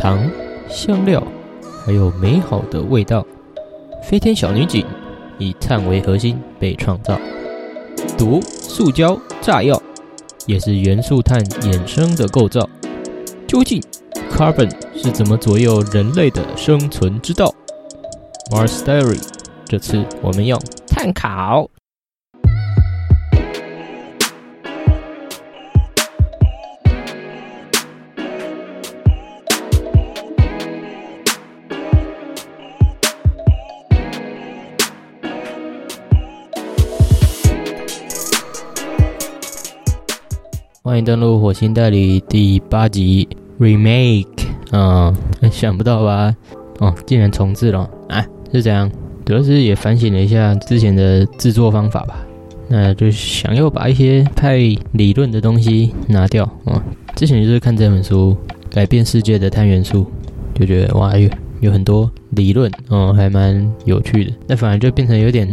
糖、香料，还有美好的味道。飞天小女警以碳为核心被创造，毒、塑胶、炸药也是元素碳衍生的构造。究竟 carbon 是怎么左右人类的生存之道？Mars Diary，这次我们要碳考。迎登录火星代理第八集 remake 啊、想不到吧？哦，竟然重置了啊！是这样，主要是也反省了一下之前的制作方法吧。那就想要把一些太理论的东西拿掉啊。之前就是看这本书《改变世界的碳元素》，就觉得哇，有有很多理论哦，还蛮有趣的。那反而就变成有点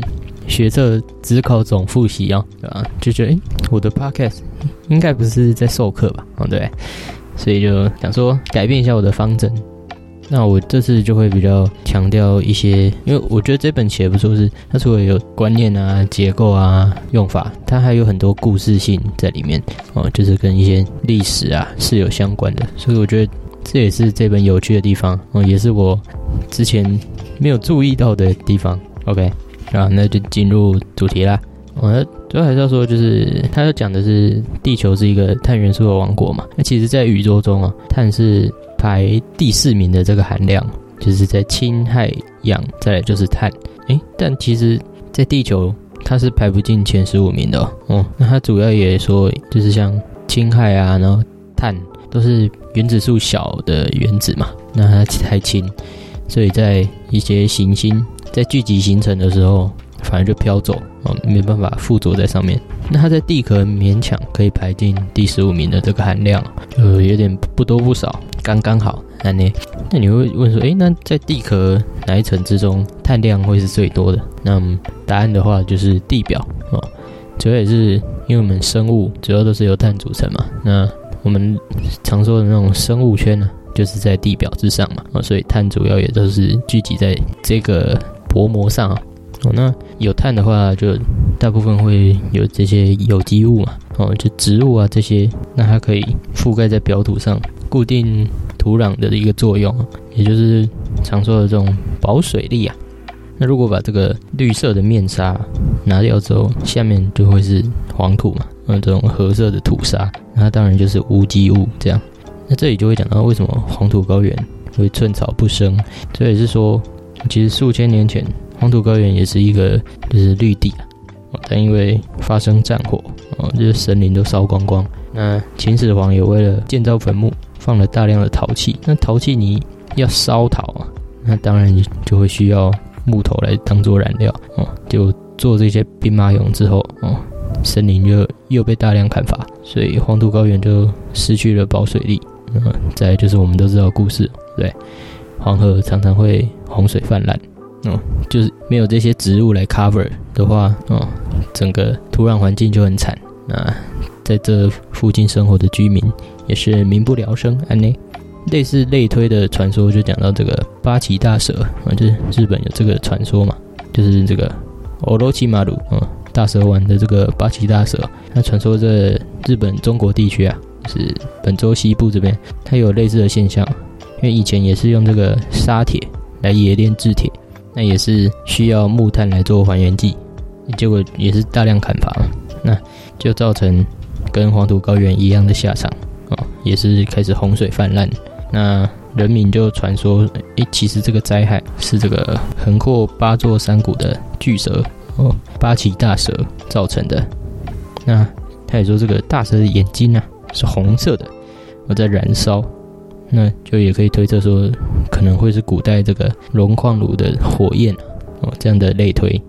学测只考总复习啊，对吧？就觉得诶，我的 podcast 应该不是在授课吧？哦，对，所以就想说改变一下我的方针。那我这次就会比较强调一些，因为我觉得这本写不错，是它除了有观念啊、结构啊、用法，它还有很多故事性在里面哦，就是跟一些历史啊是有相关的，所以我觉得这也是这本有趣的地方哦，也是我之前没有注意到的地方。OK，啊，那就进入主题啦。我主要还是要说，就是他要讲的是地球是一个碳元素的王国嘛。那其实，在宇宙中啊，碳是排第四名的这个含量，就是在氢、氦、氧，再来就是碳。诶，但其实，在地球它是排不进前十五名的哦。哦，那它主要也说，就是像氢、氦啊，然后碳都是原子数小的原子嘛，那它太轻，所以在一些行星在聚集形成的时候。反而就飘走哦，没办法附着在上面。那它在地壳勉强可以排进第十五名的这个含量，呃，有点不多不少，刚刚好。那呢？那你会问说，诶，那在地壳哪一层之中碳量会是最多的？那答案的话就是地表哦，主要也是因为我们生物主要都是由碳组成嘛。那我们常说的那种生物圈呢，就是在地表之上嘛。哦，所以碳主要也都是聚集在这个薄膜上啊。哦，那有碳的话，就大部分会有这些有机物嘛，哦，就植物啊这些，那它可以覆盖在表土上，固定土壤的一个作用，也就是常说的这种保水力啊。那如果把这个绿色的面纱拿掉之后，下面就会是黄土嘛，嗯，这种褐色的土沙，那当然就是无机物这样。那这里就会讲到为什么黄土高原会寸草不生，这也是说，其实数千年前。黄土高原也是一个就是绿地啊，但因为发生战火哦，这些森林都烧光光。那秦始皇也为了建造坟墓，放了大量的陶器。那陶器你要烧陶啊，那当然就会需要木头来当做燃料哦。就做这些兵马俑之后哦，森林就又被大量砍伐，所以黄土高原就失去了保水力。嗯，再就是我们都知道故事，对，黄河常常会洪水泛滥。哦，就是没有这些植物来 cover 的话，哦，整个土壤环境就很惨。那在这附近生活的居民也是民不聊生。安内，类似类推的传说就讲到这个八岐大蛇啊，就是日本有这个传说嘛，就是这个欧罗奇马鲁啊，大蛇丸的这个八岐大蛇，那传说在日本中国地区啊，是本州西部这边，它有类似的现象，因为以前也是用这个沙铁来冶炼制铁。那也是需要木炭来做还原剂，结果也是大量砍伐，那就造成跟黄土高原一样的下场哦，也是开始洪水泛滥。那人民就传说，诶，其实这个灾害是这个横跨八座山谷的巨蛇哦，八岐大蛇造成的。那他也说，这个大蛇的眼睛啊是红色的，我在燃烧。那就也可以推测说，可能会是古代这个龙矿炉的火焰哦，这样的类推。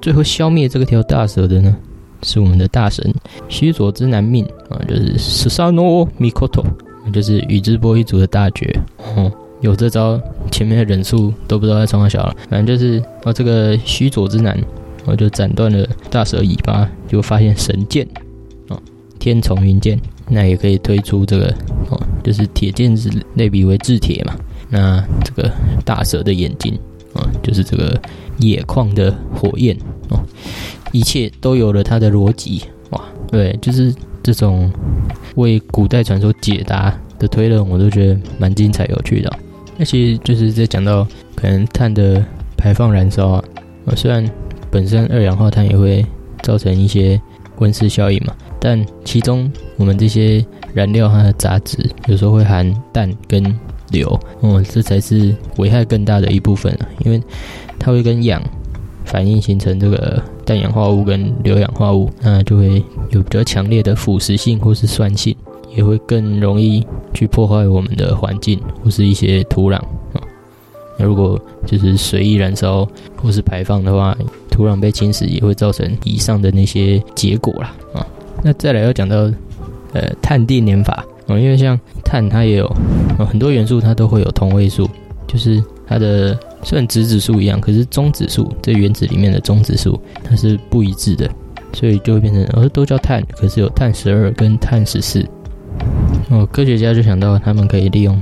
最后消灭这个条大蛇的呢，是我们的大神须佐之男命啊，就是 Susano Mikoto，就是宇智波一族的大绝哦。有这招，前面的忍术都不知道在从哪小了。反正就是哦，这个须佐之男，我就斩断了大蛇尾巴，就发现神剑哦，天丛云剑那也可以推出这个哦，就是铁剑子类比为制铁嘛。那这个大蛇的眼睛啊，就是这个野矿的火焰哦，一切都有了它的逻辑哇！对，就是这种为古代传说解答的推论，我都觉得蛮精彩有趣的。那其实就是在讲到可能碳的排放燃烧啊，虽然本身二氧化碳也会造成一些温室效应嘛，但其中我们这些燃料它的杂质有时候会含氮跟硫，哦，这才是危害更大的一部分啊，因为它会跟氧反应形成这个氮氧化物跟硫氧化物，那就会有比较强烈的腐蚀性或是酸性，也会更容易去破坏我们的环境或是一些土壤啊。那如果就是随意燃烧或是排放的话，土壤被侵蚀也会造成以上的那些结果啦啊。那再来要讲到呃碳定年法。哦，因为像碳，它也有很多元素，它都会有同位素，就是它的虽然质子数一样，可是中子数这原子里面的中子数它是不一致的，所以就会变成哦都叫碳，可是有碳十二跟碳十四。哦，科学家就想到他们可以利用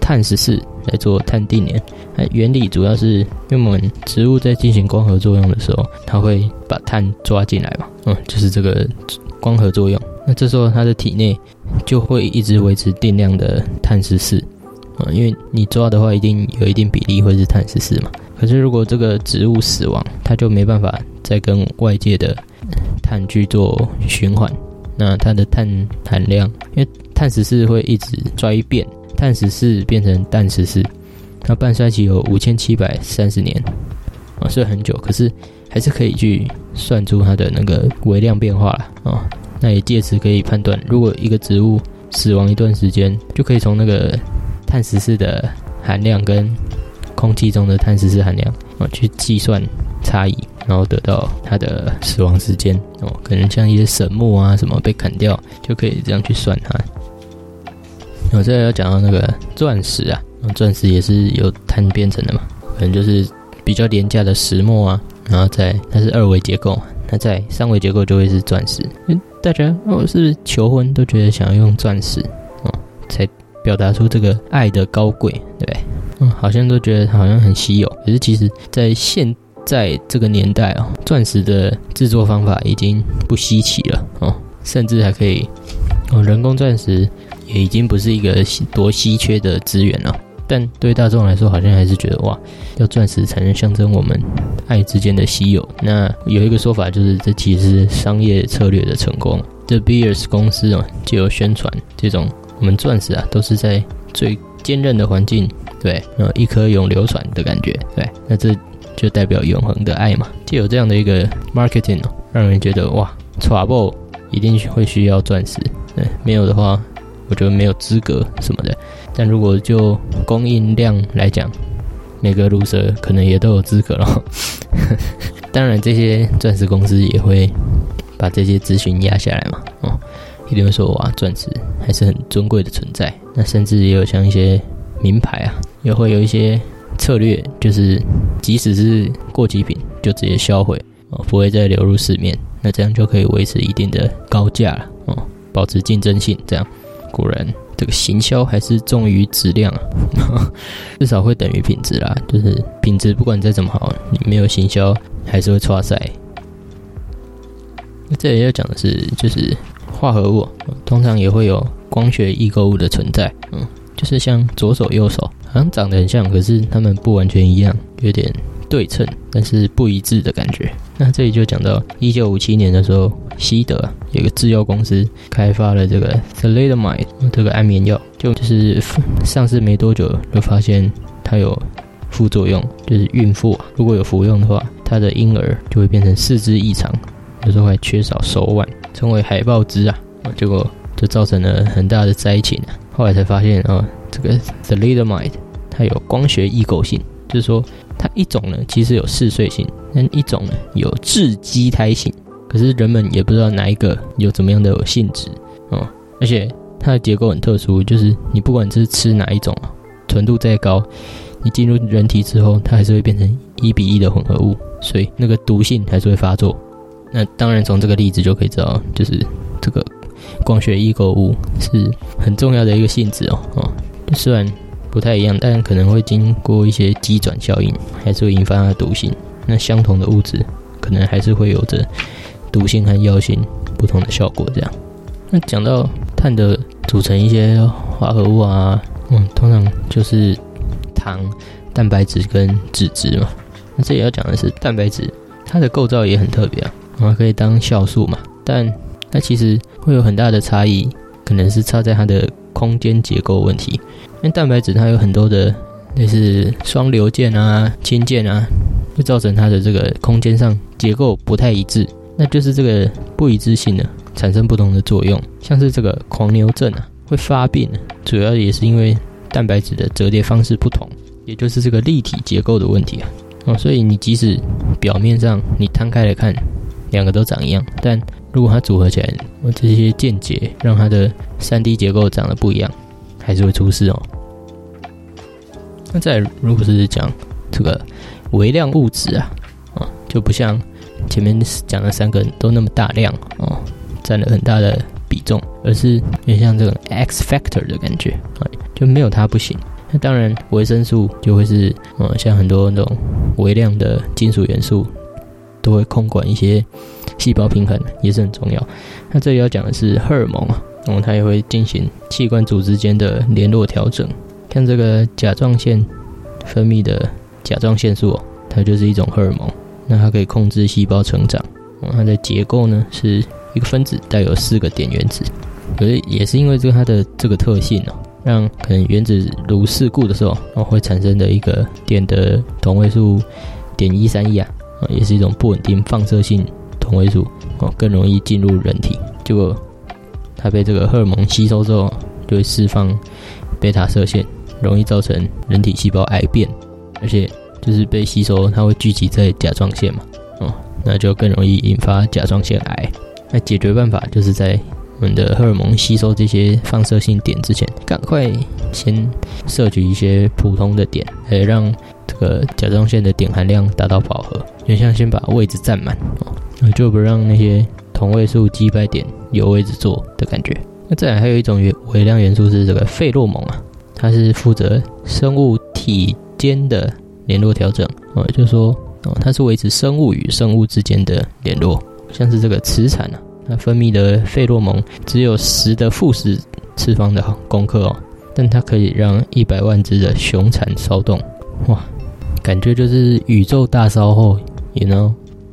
碳十四来做碳定年，原理主要是因为我们植物在进行光合作用的时候，它会把碳抓进来嘛，嗯，就是这个光合作用。那这时候它的体内就会一直维持定量的碳十四啊，因为你抓的话，一定有一定比例会是碳十四嘛。可是如果这个植物死亡，它就没办法再跟外界的碳去做循环，那它的碳含量，因为碳十四会一直衰变，碳十四变成氮十四，它半衰期有五千七百三十年啊，虽然很久，可是还是可以去算出它的那个微量变化了啊。那也借此可以判断，如果一个植物死亡一段时间，就可以从那个碳十四的含量跟空气中的碳十四含量啊去计算差异，然后得到它的死亡时间哦。可能像一些神木啊什么被砍掉，就可以这样去算它。我再要讲到那个钻石啊，钻石也是由碳编成的嘛，可能就是比较廉价的石墨啊，然后再它是二维结构，那在三维结构就会是钻石。大家哦，是不是求婚都觉得想要用钻石哦，才表达出这个爱的高贵，对不对？嗯，好像都觉得好像很稀有。可是其实，在现在这个年代哦，钻石的制作方法已经不稀奇了哦，甚至还可以哦，人工钻石也已经不是一个多稀缺的资源了。但对大众来说，好像还是觉得哇，要钻石才能象征我们爱之间的稀有。那有一个说法就是，这其实是商业策略的成功。这 Beers 公司啊，就有宣传这种我们钻石啊，都是在最坚韧的环境，对，呃，一颗永流传的感觉，对，那这就代表永恒的爱嘛。就有这样的一个 marketing 哦，让人觉得哇，Trouble 一定会需要钻石，对，没有的话，我觉得没有资格什么的。但如果就供应量来讲，每个卢蛇可能也都有资格了。当然，这些钻石公司也会把这些资讯压下来嘛。哦，一定会说哇，钻石还是很尊贵的存在。那甚至也有像一些名牌啊，也会有一些策略，就是即使是过期品，就直接销毁哦，不会再流入市面。那这样就可以维持一定的高价了哦，保持竞争性。这样果然。这个行销还是重于质量啊，至少会等于品质啦。就是品质不管再怎么好，你没有行销还是会差赛。这里要讲的是，就是化合物通常也会有光学异构物的存在。嗯，就是像左手右手好像长得很像，可是它们不完全一样，有点对称，但是不一致的感觉。那这里就讲到一九五七年的时候。西德有个制药公司开发了这个 thalidomide 这个安眠药，就就是上市没多久就发现它有副作用，就是孕妇如果有服用的话，她的婴儿就会变成四肢异常，有时候还缺少手腕，成为海豹肢啊，结果就造成了很大的灾情啊。后来才发现啊，这个 thalidomide 它有光学异构性，就是说它一种呢其实有嗜睡性，但一种呢有致畸胎性。可是人们也不知道哪一个有怎么样的性质哦，而且它的结构很特殊，就是你不管是吃哪一种，纯度再高，你进入人体之后，它还是会变成一比一的混合物，所以那个毒性还是会发作。那当然从这个例子就可以知道，就是这个光学异构物是很重要的一个性质哦哦，虽然不太一样，但可能会经过一些机转效应，还是会引发它的毒性。那相同的物质，可能还是会有着毒性和药性不同的效果。这样，那讲到碳的组成一些化合物啊，嗯，通常就是糖、蛋白质跟脂质嘛。那这里要讲的是蛋白质，它的构造也很特别啊，们可以当酵素嘛，但那其实会有很大的差异，可能是差在它的空间结构问题。因为蛋白质它有很多的类似双硫键啊、氢键啊，造成它的这个空间上结构不太一致。那就是这个不一致性呢，产生不同的作用，像是这个狂牛症啊，会发病，主要也是因为蛋白质的折叠方式不同，也就是这个立体结构的问题啊。哦，所以你即使表面上你摊开来看，两个都长一样，但如果它组合起来，我这些间接让它的三 D 结构长得不一样，还是会出事哦。那再如果是讲这个微量物质啊，啊，就不像前面讲的三个都那么大量哦，占了很大的比重，而是有点像这种 X factor 的感觉啊，就没有它不行。那当然，维生素就会是，呃，像很多那种微量的金属元素，都会控管一些细胞平衡，也是很重要。那这里要讲的是荷尔蒙啊，然后它也会进行器官组织间的联络调整。看这个甲状腺分泌的甲状腺素，哦它就是一种荷尔蒙，那它可以控制细胞成长。它的结构呢是一个分子带有四个碘原子，可是也是因为这个它的这个特性哦。让可能原子炉事故的时候，哦会产生的一个碘的同位素碘一三一啊，啊也是一种不稳定放射性同位素，哦更容易进入人体。结果它被这个荷尔蒙吸收之后，就会释放贝塔射线，容易造成人体细胞癌变，而且就是被吸收，它会聚集在甲状腺嘛，哦那就更容易引发甲状腺癌。那解决办法就是在我们的荷尔蒙吸收这些放射性碘之前，赶快先摄取一些普通的碘，来让这个甲状腺的碘含量达到饱和，就像先把位置占满哦，就不让那些同位素击败碘有位置坐的感觉。那再来还有一种元微量元素是这个费洛蒙啊，它是负责生物体间的联络调整哦，就是说哦，它是维持生物与生物之间的联络，像是这个磁产啊。它分泌的费洛蒙只有十的负十次方的功课哦，但它可以让一百万只的雄蝉骚动，哇，感觉就是宇宙大烧后，you know，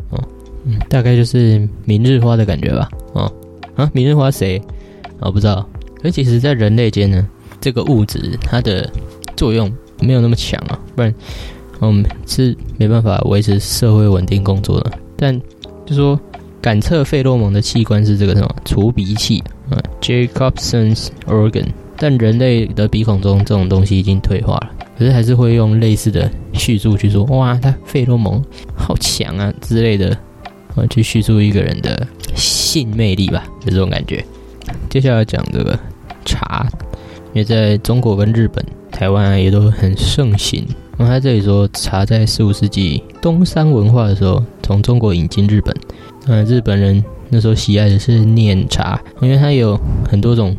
哦，嗯，大概就是明日花的感觉吧，哦，啊，明日花谁？啊，不知道。可其实，在人类间呢，这个物质它的作用没有那么强啊，不然我们是没办法维持社会稳定工作的。但就说。感测费洛蒙的器官是这个什么除鼻器啊，Jacobson's organ。但人类的鼻孔中这种东西已经退化了，可是还是会用类似的叙述去说，哇，他费洛蒙好强啊之类的，啊，去叙述一个人的性魅力吧，就这种感觉。接下来讲这个茶，因为在中国跟日本、台湾也都很盛行。那他这里说，茶在十五世纪东山文化的时候，从中国引进日本。呃，日本人那时候喜爱的是碾茶，因为它有很多种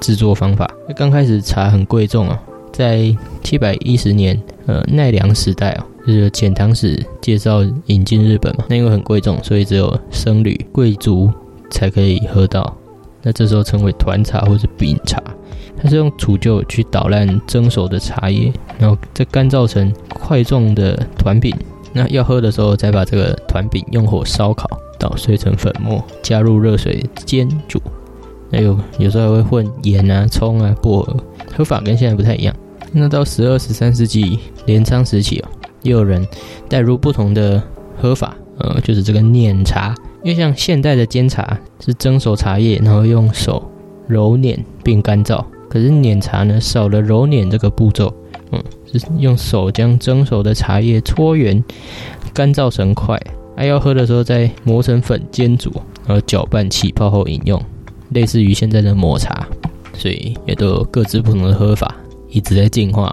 制作方法。那刚开始茶很贵重啊，在七百一十年，呃，奈良时代啊，就是遣唐使介绍引进日本嘛，那因为很贵重，所以只有僧侣、贵族才可以喝到。那这时候称为团茶或者饼茶，它是用杵臼去捣烂蒸熟的茶叶，然后再干燥成块状的团饼。那要喝的时候，再把这个团饼用火烧烤。捣碎成粉末，加入热水煎煮。那有有时候还会混盐啊、葱啊、薄荷，喝法跟现在不太一样。那到十二、十三世纪镰仓时期哦，也有人带入不同的喝法，呃，就是这个碾茶。因为像现代的煎茶是蒸熟茶叶，然后用手揉捻并干燥。可是碾茶呢，少了揉捻这个步骤，嗯，是用手将蒸熟的茶叶搓圆，干燥成块。还要喝的时候再磨成粉煎煮，然后搅拌起泡后饮用，类似于现在的抹茶，所以也都有各自不同的喝法，一直在进化。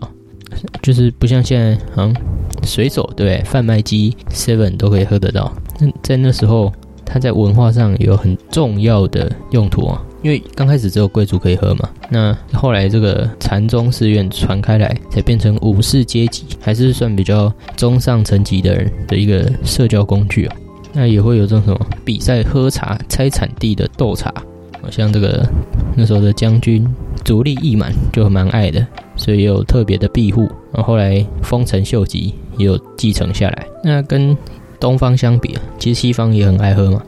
就是不像现在，嗯，随手对贩卖机 Seven 都可以喝得到。那在那时候，它在文化上有很重要的用途啊，因为刚开始只有贵族可以喝嘛，那后来这个禅宗寺院传开来，才变成武士阶级，还是算比较中上层级的人的一个社交工具啊。那也会有这种什么比赛喝茶、猜产地的斗茶，好像这个那时候的将军足利义满就蛮爱的，所以有特别的庇护。然后后来丰臣秀吉也有继承下来。那跟东方相比啊，其实西方也很爱喝嘛，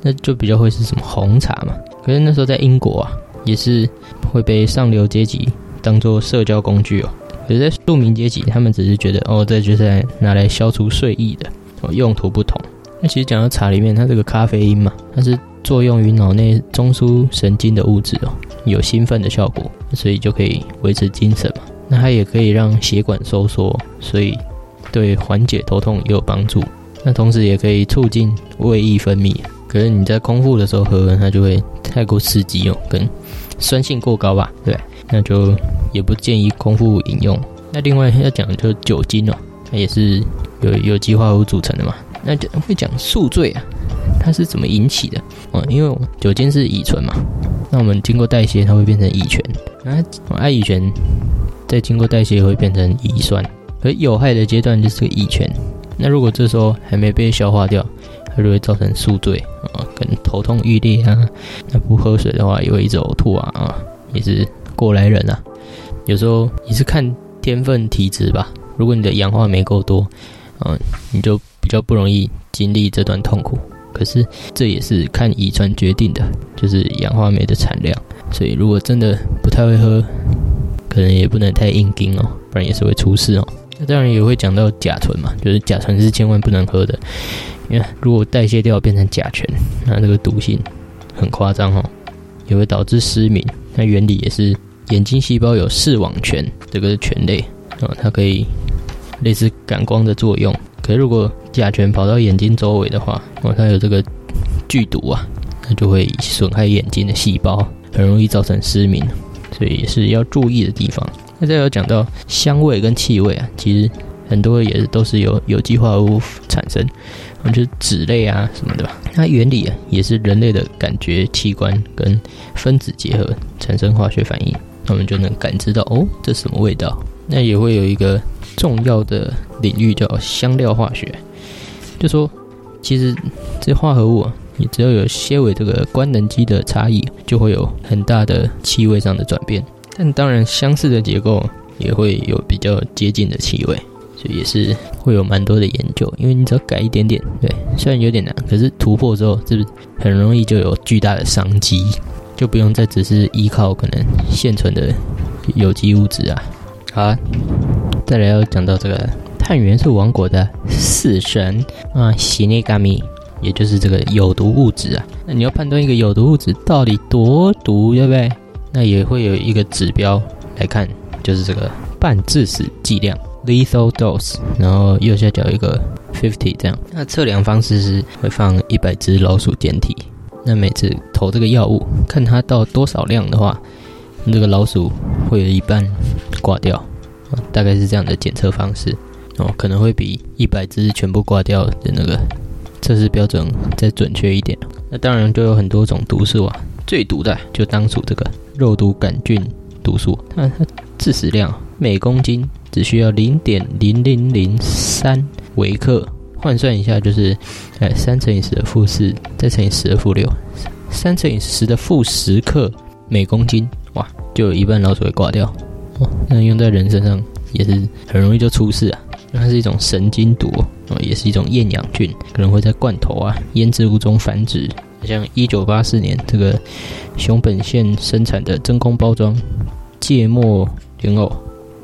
那就比较会是什么红茶嘛。可是那时候在英国啊，也是会被上流阶级当做社交工具哦。可是，在庶民阶级，他们只是觉得哦，这就是拿来消除睡意的，哦，用途不同。那其实讲到茶里面，它这个咖啡因嘛，它是作用于脑内中枢神经的物质哦，有兴奋的效果，所以就可以维持精神嘛。那它也可以让血管收缩，所以对缓解头痛也有帮助。那同时也可以促进胃液分泌。可是你在空腹的时候喝，它就会太过刺激哦，跟酸性过高吧，对，那就也不建议空腹饮用。那另外要讲就是酒精哦，它也是有有机化合物组成的嘛。那就会讲宿醉啊，它是怎么引起的？哦，因为酒精是乙醇嘛，那我们经过代谢，它会变成乙醛，那爱乙醛再经过代谢会变成乙酸，而有害的阶段就是个乙醛。那如果这时候还没被消化掉，它就会造成宿醉啊，跟头痛欲裂啊。那不喝水的话，也会一直呕吐啊啊，也是过来人啊。有时候也是看天分体质吧。如果你的氧化没够多，嗯，你就比较不容易经历这段痛苦。可是这也是看遗传决定的，就是氧化酶的产量。所以如果真的不太会喝，可能也不能太硬盯哦，不然也是会出事哦。当然也会讲到甲醇嘛，就是甲醇是千万不能喝的。因为如果代谢掉变成甲醛，那这个毒性很夸张哦，也会导致失明。那原理也是眼睛细胞有视网权，这个是醛类啊，它可以类似感光的作用。可是如果甲醛跑到眼睛周围的话，哦，它有这个剧毒啊，那就会损害眼睛的细胞，很容易造成失明，所以也是要注意的地方。那再有讲到香味跟气味啊，其实很多也都是由有机化合物产生。就是脂类啊什么的吧，它原理啊也是人类的感觉器官跟分子结合产生化学反应，他们就能感知到哦这什么味道。那也会有一个重要的领域叫香料化学，就说其实这化合物啊，你只要有些微这个官能基的差异，就会有很大的气味上的转变。但当然相似的结构也会有比较接近的气味。所以也是会有蛮多的研究，因为你只要改一点点，对，虽然有点难，可是突破之后，是不是很容易就有巨大的商机？就不用再只是依靠可能现存的有机物质啊。好啊，再来要讲到这个碳元素王国的死神啊，西内伽米，也就是这个有毒物质啊。那你要判断一个有毒物质到底多毒，对不对？那也会有一个指标来看，就是这个半致死剂量。Lethal dose，然后右下角一个 fifty 这样。那测量方式是会放一百只老鼠简体，那每次投这个药物，看它到多少量的话，这个老鼠会有一半挂掉，大概是这样的检测方式。哦，可能会比一百只全部挂掉的那个测试标准再准确一点。那当然就有很多种毒素啊，最毒的就当属这个肉毒杆菌毒素，它它致死量每公斤。只需要零点零零零三微克，换算一下就是，哎，三乘以十的负四，再乘以十的负六，三乘以十的负十克每公斤，哇，就有一半老鼠会挂掉。哦，那用在人身上也是很容易就出事啊。它是一种神经毒，哦，也是一种厌氧菌，可能会在罐头啊、腌制物中繁殖。像一九八四年这个熊本县生产的真空包装芥末莲藕。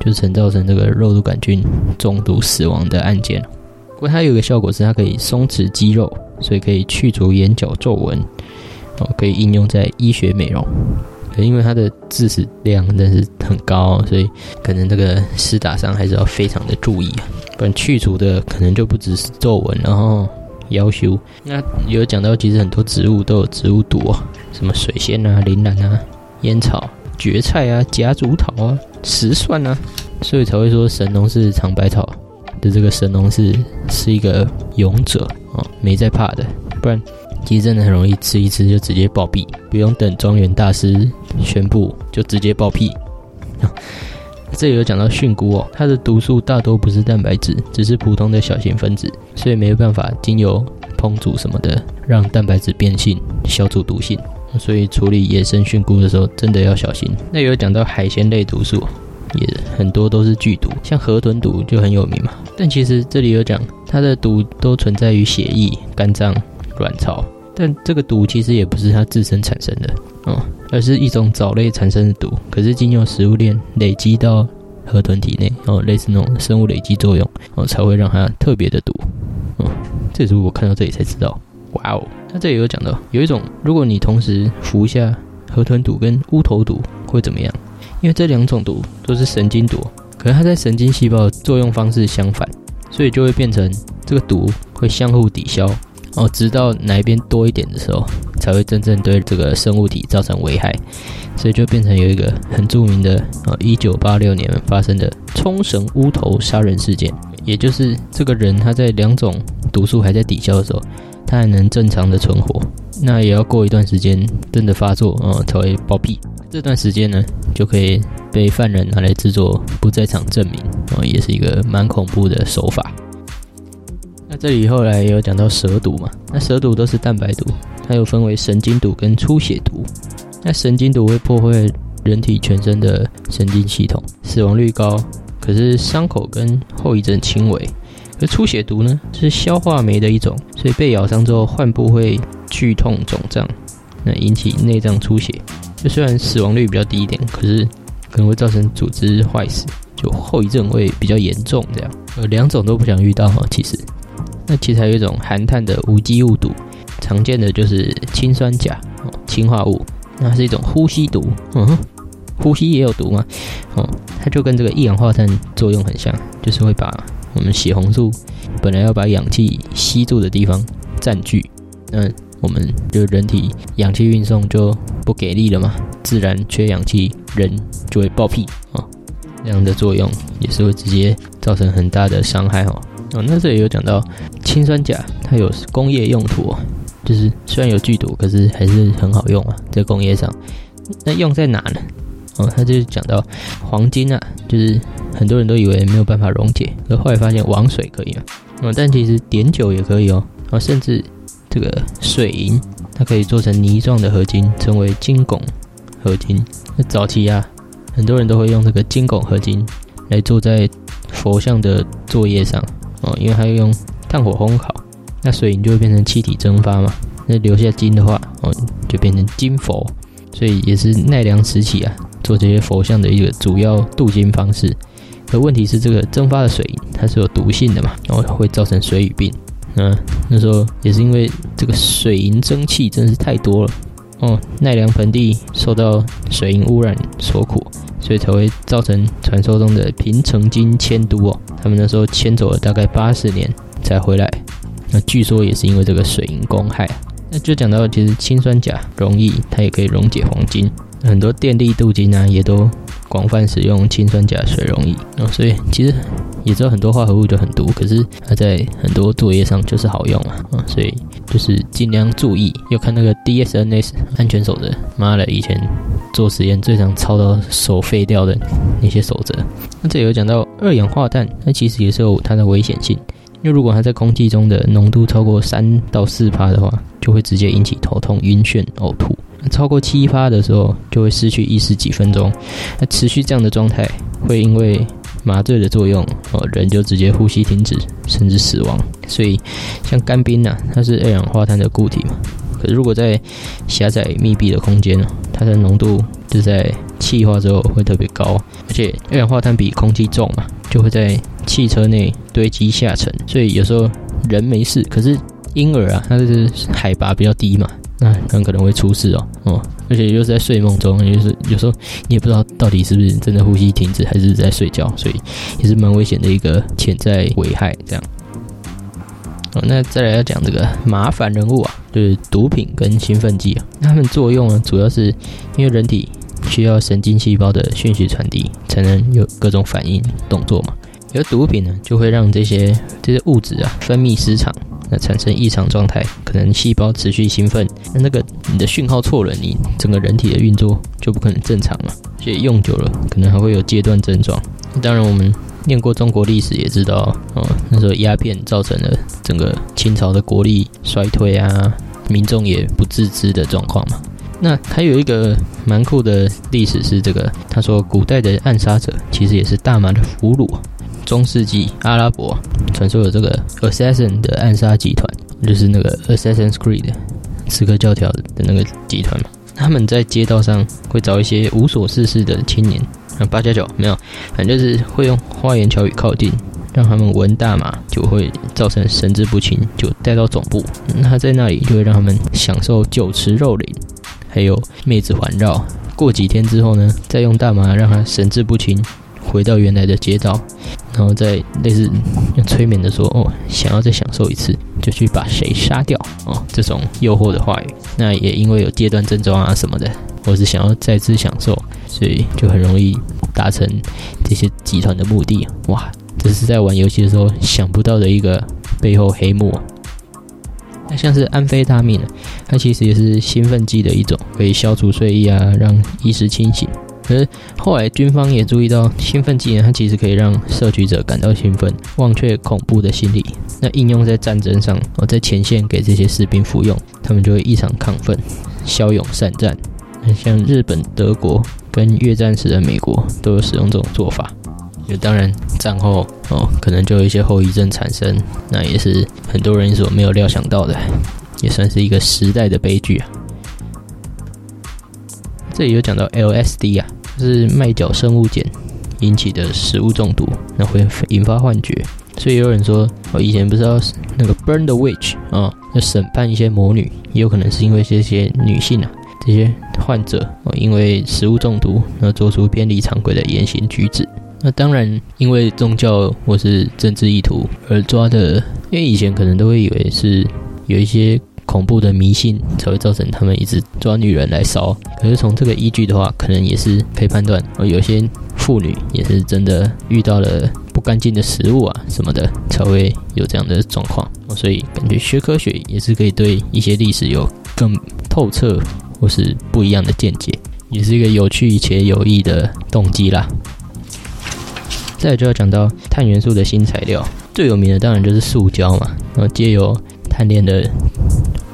就曾造成这个肉毒杆菌中毒死亡的案件。不过它有一个效果是，它可以松弛肌肉，所以可以去除眼角皱纹，哦，可以应用在医学美容。可因为它的致死量真是很高，所以可能这个施打上还是要非常的注意啊。不然去除的可能就不只是皱纹，然后腰修。那有讲到，其实很多植物都有植物毒啊，什么水仙啊、铃兰啊、烟草。蕨菜啊，夹竹桃啊，石蒜啊，所以才会说神农是尝百草的这个神农是是一个勇者啊，没在怕的。不然其实真的很容易吃一吃就直接暴毙，不用等庄园大师宣布就直接暴毙。这里有讲到菌菇哦，它的毒素大多不是蛋白质，只是普通的小型分子，所以没有办法经由烹煮什么的让蛋白质变性消除毒性。所以处理野生菌菇的时候真的要小心。那有讲到海鲜类毒素，也很多都是剧毒，像河豚毒就很有名嘛。但其实这里有讲它的毒都存在于血液、肝脏、卵巢，但这个毒其实也不是它自身产生的哦。而是一种藻类产生的毒，可是经由食物链累积到河豚体内，哦，类似那种生物累积作用，哦，才会让它特别的毒。哦，这是我看到这里才知道。哇哦，那这里有讲到，有一种如果你同时服下河豚毒跟乌头毒会怎么样？因为这两种毒都是神经毒，可是它在神经细胞的作用方式相反，所以就会变成这个毒会相互抵消。哦，直到哪一边多一点的时候，才会真正对这个生物体造成危害，所以就变成有一个很著名的啊，一九八六年发生的冲绳乌头杀人事件，也就是这个人他在两种毒素还在抵消的时候，他还能正常的存活，那也要过一段时间真的发作啊才会暴毙，这段时间呢就可以被犯人拿来制作不在场证明啊，也是一个蛮恐怖的手法。这里后来也有讲到蛇毒嘛？那蛇毒都是蛋白毒，它又分为神经毒跟出血毒。那神经毒会破坏人体全身的神经系统，死亡率高，可是伤口跟后遗症轻微。而出血毒呢，是消化酶的一种，所以被咬伤之后患部会剧痛肿胀，那引起内脏出血。就虽然死亡率比较低一点，可是可能会造成组织坏死，就后遗症会比较严重。这样，呃，两种都不想遇到哈，其实。那其实还有一种含碳的无机物毒，常见的就是氢酸钾哦，氢化物，那是一种呼吸毒，嗯，呼吸也有毒吗？哦，它就跟这个一氧化碳作用很像，就是会把我们血红素本来要把氧气吸住的地方占据，那我们就人体氧气运送就不给力了嘛，自然缺氧气，人就会爆屁啊，这样的作用也是会直接造成很大的伤害哦。哦，那这里有讲到氰酸钾，它有工业用途，哦就是虽然有剧毒，可是还是很好用啊，在工业上。那用在哪呢？哦，他就讲到黄金啊，就是很多人都以为没有办法溶解，可后来发现王水可以啊。哦，但其实碘酒也可以哦。哦，甚至这个水银，它可以做成泥状的合金，称为金汞合金。那早期啊，很多人都会用这个金汞合金来做在佛像的作业上。哦，因为它要用炭火烘烤，那水银就会变成气体蒸发嘛。那留下金的话，哦，就变成金佛，所以也是奈良时期啊做这些佛像的一个主要镀金方式。可问题是，这个蒸发的水银它是有毒性的嘛，然后会造成水俣病。嗯那时候也是因为这个水银蒸汽真是太多了，哦，奈良盆地受到水银污染所苦。所以才会造成传说中的平城金迁都哦，他们那时候迁走了大概八十年才回来。那据说也是因为这个水银公害。那就讲到其实氰酸钾溶液，它也可以溶解黄金，很多电力镀金啊也都广泛使用氢酸钾水溶液。哦，所以其实也知道很多化合物就很毒，可是它在很多作业上就是好用啊。啊，所以就是尽量注意。要看那个 DSNS 安全守则，妈的，以前。做实验最常抄到手废掉的那些守则。那这里有讲到二氧化碳，那其实也是有它的危险性。因为如果它在空气中的浓度超过三到四帕的话，就会直接引起头痛、晕眩、呕吐。超过七发的时候，就会失去意识几分钟。那持续这样的状态，会因为麻醉的作用，哦，人就直接呼吸停止，甚至死亡。所以，像干冰啊，它是二氧化碳的固体嘛。可是如果在狭窄密闭的空间呢，它的浓度就在气化之后会特别高，而且二氧化碳比空气重嘛，就会在汽车内堆积下沉，所以有时候人没事，可是婴儿啊，它是海拔比较低嘛，那很可能会出事哦，哦，而且又是在睡梦中，也就是有时候你也不知道到底是不是真的呼吸停止，还是在睡觉，所以也是蛮危险的一个潜在危害，这样。哦，那再来要讲这个麻烦人物啊，就是毒品跟兴奋剂啊。它们作用呢，主要是因为人体需要神经细胞的讯息传递，才能有各种反应动作嘛。而毒品呢，就会让这些这些物质啊分泌失常，那产生异常状态，可能细胞持续兴奋，那那个你的讯号错了，你整个人体的运作就不可能正常了。所以用久了，可能还会有戒断症状。当然，我们念过中国历史也知道，哦，那时候鸦片造成了整个清朝的国力衰退啊，民众也不自知的状况嘛。那还有一个蛮酷的历史是这个，他说古代的暗杀者其实也是大麻的俘虏。中世纪阿拉伯传说有这个 assassin 的暗杀集团，就是那个 Assassin's Creed 刺客教条的那个集团嘛。他们在街道上会找一些无所事事的青年，啊，八加九没有，反正就是会用花言巧语靠近，让他们闻大麻，就会造成神志不清，就带到总部。那在那里就会让他们享受酒池肉林，还有妹子环绕。过几天之后呢，再用大麻让他神志不清。回到原来的街道，然后再类似用催眠的说：“哦，想要再享受一次，就去把谁杀掉哦。”这种诱惑的话语，那也因为有阶段症状啊什么的，或是想要再次享受，所以就很容易达成这些集团的目的。哇，这是在玩游戏的时候想不到的一个背后黑幕。那像是安非他命，它其实也是兴奋剂的一种，可以消除睡意啊，让意识清醒。可是后来军方也注意到，兴奋剂呢，它其实可以让摄取者感到兴奋，忘却恐怖的心理。那应用在战争上，哦，在前线给这些士兵服用，他们就会异常亢奋，骁勇善战。像日本、德国跟越战时的美国都有使用这种做法。就当然战后哦，可能就有一些后遗症产生，那也是很多人所没有料想到的，也算是一个时代的悲剧啊。这里有讲到 LSD 啊。是麦角生物碱引起的食物中毒，那会引发幻觉。所以有人说，我以前不知道那个 burn the witch 啊，要审判一些魔女，也有可能是因为这些女性啊，这些患者哦，因为食物中毒，那做出偏离常规的言行举止。那当然，因为宗教或是政治意图而抓的，因为以前可能都会以为是有一些。恐怖的迷信才会造成他们一直抓女人来烧。可是从这个依据的话，可能也是可以判断，哦，有些妇女也是真的遇到了不干净的食物啊什么的，才会有这样的状况。所以感觉学科学也是可以对一些历史有更透彻或是不一样的见解，也是一个有趣且有益的动机啦。再就要讲到碳元素的新材料，最有名的当然就是塑胶嘛，然后借由碳链的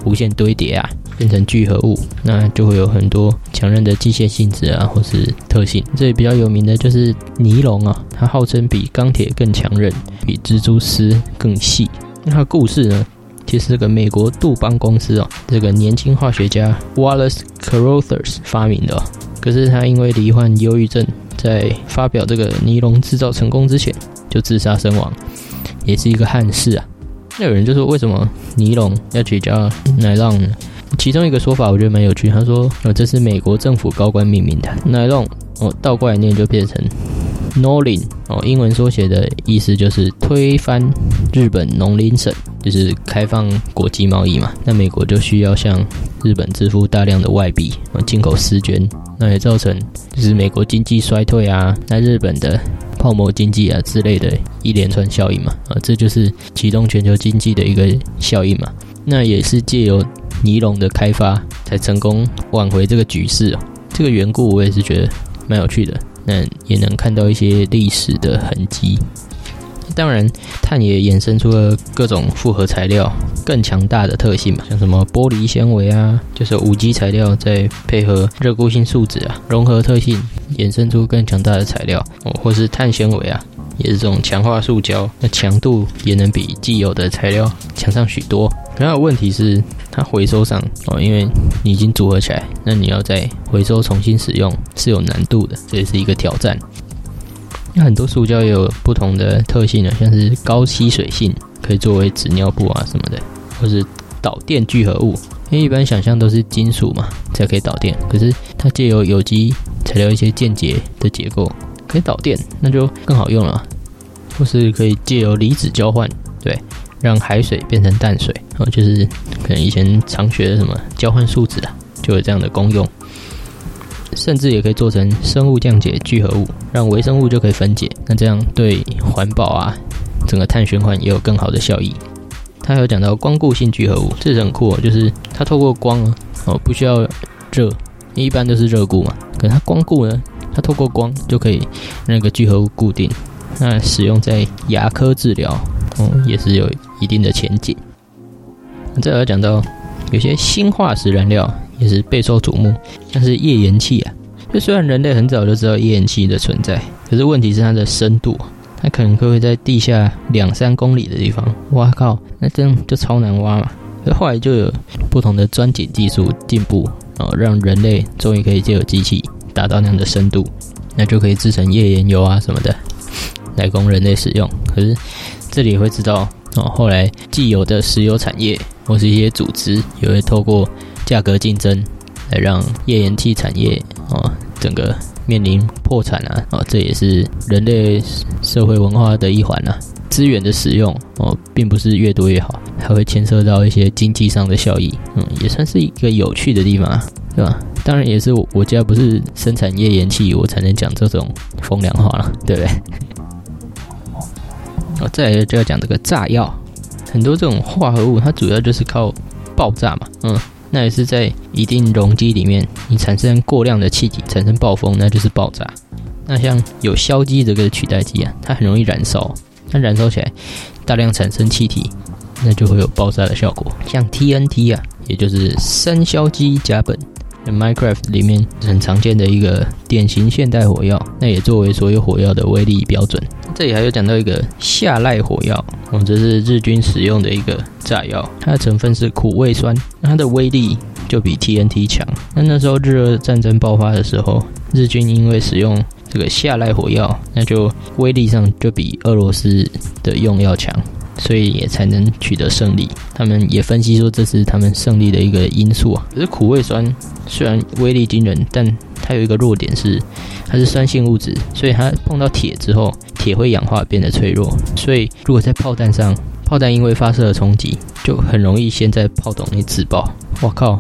无限堆叠啊，变成聚合物，那就会有很多强韧的机械性质啊，或是特性。这里比较有名的就是尼龙啊，它号称比钢铁更强韧，比蜘蛛丝更细。那它故事呢，其实这个美国杜邦公司哦，这个年轻化学家 Wallace Carothers 发明的。可是他因为罹患忧郁症，在发表这个尼龙制造成功之前就自杀身亡，也是一个憾事啊。那有人就说，为什么尼龙要取叫奶浪呢？其中一个说法我觉得蛮有趣，他说：“哦，这是美国政府高官命名的奶浪。”哦，倒过来念就变成 Nolin。哦，英文缩写的意思就是推翻日本农林省，就是开放国际贸易嘛。那美国就需要向日本支付大量的外币，进口丝绢，那也造成就是美国经济衰退啊。那日本的。泡沫经济啊之类的一连串效应嘛，啊，这就是启动全球经济的一个效应嘛。那也是借由尼龙的开发，才成功挽回这个局势哦。这个缘故我也是觉得蛮有趣的，那也能看到一些历史的痕迹。当然，碳也衍生出了各种复合材料更强大的特性嘛，像什么玻璃纤维啊，就是无机材料再配合热固性树脂啊，融合特性衍生出更强大的材料哦，或是碳纤维啊，也是这种强化塑胶，那强度也能比既有的材料强上许多。然后问题是它回收上哦，因为你已经组合起来，那你要再回收重新使用是有难度的，这也是一个挑战。那很多塑胶也有不同的特性呢，像是高吸水性，可以作为纸尿布啊什么的，或是导电聚合物。因为一般想象都是金属嘛才可以导电，可是它借由有机材料一些间接的结构可以导电，那就更好用了。或是可以借由离子交换，对，让海水变成淡水，然后就是可能以前常学的什么交换树脂啊，就有这样的功用。甚至也可以做成生物降解聚合物，让微生物就可以分解。那这样对环保啊，整个碳循环也有更好的效益。它有讲到光固性聚合物，这是很酷哦，就是它透过光哦，不需要热，一般都是热固嘛，可它光固呢，它透过光就可以那个聚合物固定，那使用在牙科治疗，哦，也是有一定的前景。再来讲到有些新化石燃料也是备受瞩目，像是页岩气啊。就虽然人类很早就知道页岩气的存在，可是问题是它的深度，它可能会在地下两三公里的地方。哇靠，那这样就超难挖嘛。可后来就有不同的钻井技术进步，哦，让人类终于可以借由机器达到那样的深度，那就可以制成页岩油啊什么的，来供人类使用。可是这里会知道，哦，后来既有的石油产业。或是一些组织也会透过价格竞争来让页岩气产业哦整个面临破产啊哦这也是人类社会文化的一环呐。资源的使用哦并不是越多越好，还会牵涉到一些经济上的效益，嗯也算是一个有趣的地方啊，对吧？当然也是我家不是生产页岩气，我才能讲这种风凉话了，对不对？哦，再来就要讲这个炸药。很多这种化合物，它主要就是靠爆炸嘛，嗯，那也是在一定容积里面，你产生过量的气体，产生暴风，那就是爆炸。那像有硝基这个取代剂啊，它很容易燃烧，它燃烧起来大量产生气体，那就会有爆炸的效果。像 TNT 啊，也就是三硝基甲苯。Minecraft 里面很常见的一个典型现代火药，那也作为所有火药的威力标准。这里还有讲到一个下濑火药，哦，这是日军使用的一个炸药，它的成分是苦味酸，它的威力就比 TNT 强。那那时候日俄战争爆发的时候，日军因为使用这个下濑火药，那就威力上就比俄罗斯的用药强。所以也才能取得胜利。他们也分析说，这是他们胜利的一个因素啊。可是苦味酸虽然威力惊人，但它有一个弱点是，它是酸性物质，所以它碰到铁之后，铁会氧化变得脆弱。所以如果在炮弹上，炮弹因为发射了冲击，就很容易先在炮筒内自爆。我靠，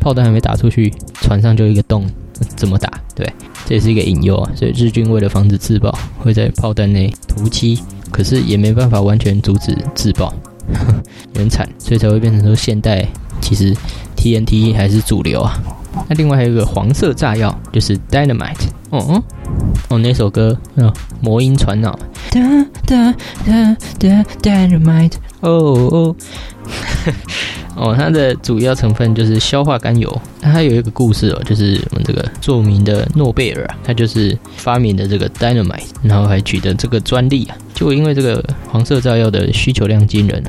炮弹还没打出去，船上就一个洞，怎么打？对，这也是一个引诱啊。所以日军为了防止自爆，会在炮弹内涂漆。可是也没办法完全阻止自爆，很惨，所以才会变成说现代其实 TNT 还是主流啊。那另外还有一个黄色炸药，就是 Dynamite。哦哦，那首歌嗯，魔音传脑。哒哒哒哒 Dynamite。哦哦。哦，它的主要成分就是硝化甘油。它有一个故事哦，就是我们这个著名的诺贝尔啊，他就是发明的这个 dynamite，然后还取得这个专利啊。就因为这个黄色炸药的需求量惊人，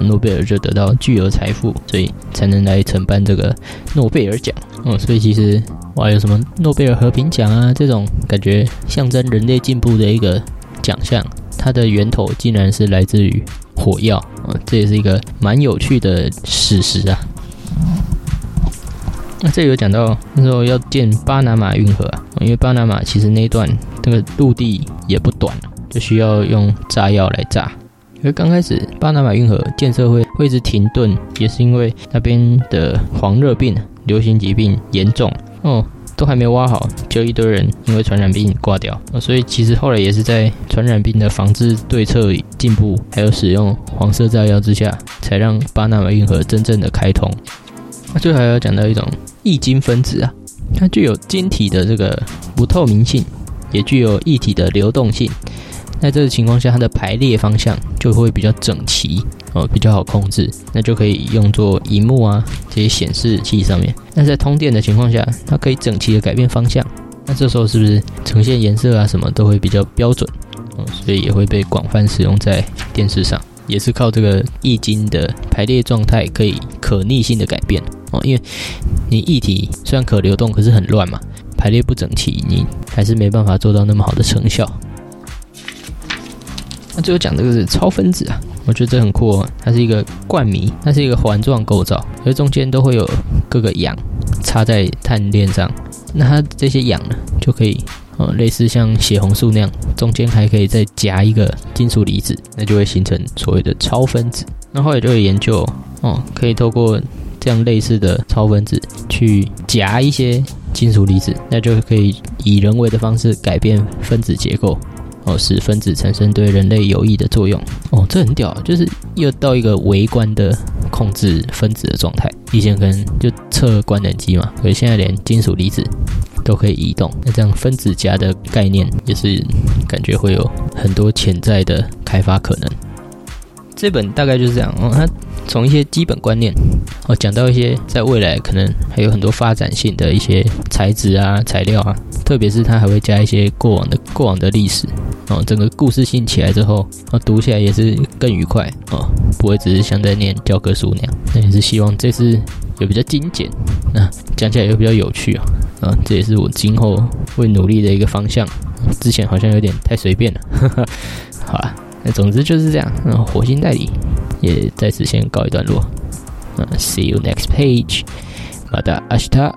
诺贝尔就得到巨额财富，所以才能来承办这个诺贝尔奖。哦，所以其实哇，有什么诺贝尔和平奖啊这种感觉象征人类进步的一个奖项，它的源头竟然是来自于。火药啊，这也是一个蛮有趣的史实啊。那这里有讲到那时候要建巴拿马运河啊，因为巴拿马其实那段那个陆地也不短，就需要用炸药来炸。因为刚开始巴拿马运河建设会会一直停顿，也是因为那边的黄热病流行疾病严重哦。都还没挖好，就一堆人因为传染病挂掉所以其实后来也是在传染病的防治对策进步，还有使用黄色炸药之下，才让巴拿马运河真正的开通。那最后还要讲到一种液晶分子啊，它具有晶体的这个不透明性，也具有液体的流动性。在这个情况下，它的排列方向就会比较整齐哦，比较好控制，那就可以用作荧幕啊这些显示器上面。那在通电的情况下，它可以整齐的改变方向，那这时候是不是呈现颜色啊什么都会比较标准哦？所以也会被广泛使用在电视上，也是靠这个液晶的排列状态可以可逆性的改变哦，因为你液体虽然可流动，可是很乱嘛，排列不整齐，你还是没办法做到那么好的成效。那最后讲这个是超分子啊，我觉得这很酷哦。它是一个冠醚，它是一个环状构造，而中间都会有各个氧插在碳链上。那它这些氧呢，就可以呃类似像血红素那样，中间还可以再夹一个金属离子，那就会形成所谓的超分子。那后来就有研究哦，可以透过这样类似的超分子去夹一些金属离子，那就可以以人为的方式改变分子结构。哦，使分子产生对人类有益的作用。哦，这很屌，就是又到一个微观的控制分子的状态。以前可能就测光能机嘛，所以现在连金属离子都可以移动。那这样分子夹的概念也是感觉会有很多潜在的开发可能。这本大概就是这样哦，它从一些基本观念哦讲到一些在未来可能还有很多发展性的一些材质啊、材料啊，特别是它还会加一些过往的过往的历史哦，整个故事性起来之后，哦读起来也是更愉快哦，不会只是像在念教科书那样。那也是希望这次有比较精简，那讲起来也比较有趣啊，啊，这也是我今后会努力的一个方向。之前好像有点太随便了，哈哈好了。那总之就是这样，嗯，火星代理也在此先告一段落，嗯，See you next page，马达阿西塔。